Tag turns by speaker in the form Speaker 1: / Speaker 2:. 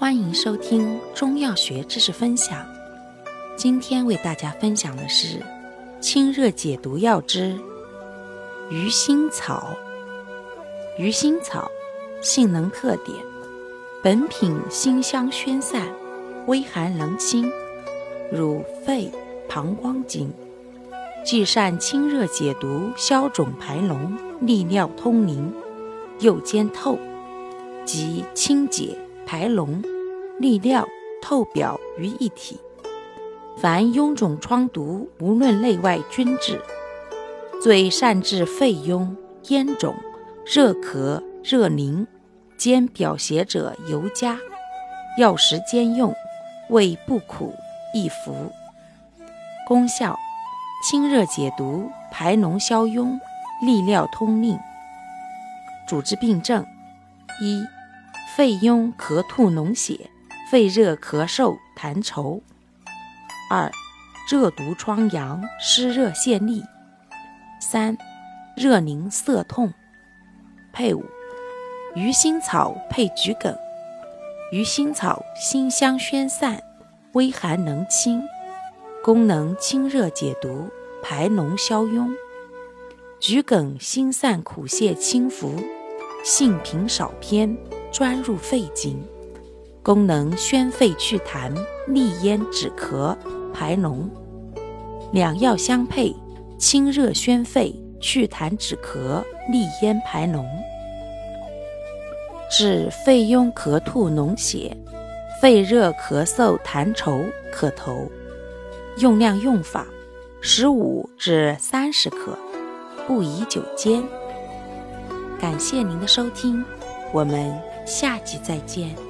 Speaker 1: 欢迎收听中药学知识分享。今天为大家分享的是清热解毒药之鱼腥草。鱼腥草性能特点：本品辛香宣散，微寒能清，入肺、膀胱经，既善清热解毒、消肿排脓、利尿通淋，又兼透，即清洁。排脓、利尿、透表于一体。凡臃肿疮毒，无论内外均治。最善治肺痈、咽肿、热咳、热凝，兼表邪者尤佳。药食兼用，味不苦，易服。功效：清热解毒，排脓消痈，利尿通淋。主治病症：一。肺痈咳吐脓血，肺热咳嗽痰稠。二、热毒疮疡湿热泄痢。三、热凝涩痛。配伍：鱼腥草配桔梗。鱼腥草辛香宣散，微寒能清，功能清热解毒、排脓消痈。桔梗辛散苦泻清服，性平少偏。专入肺经，功能宣肺祛痰、利咽止咳、排脓。两药相配，清热宣肺、祛痰止咳、利咽排脓。治肺痈咳吐脓血、肺热咳嗽痰稠可投。用量用法：十五至三十克，不宜久煎。感谢您的收听，我们。下集再见。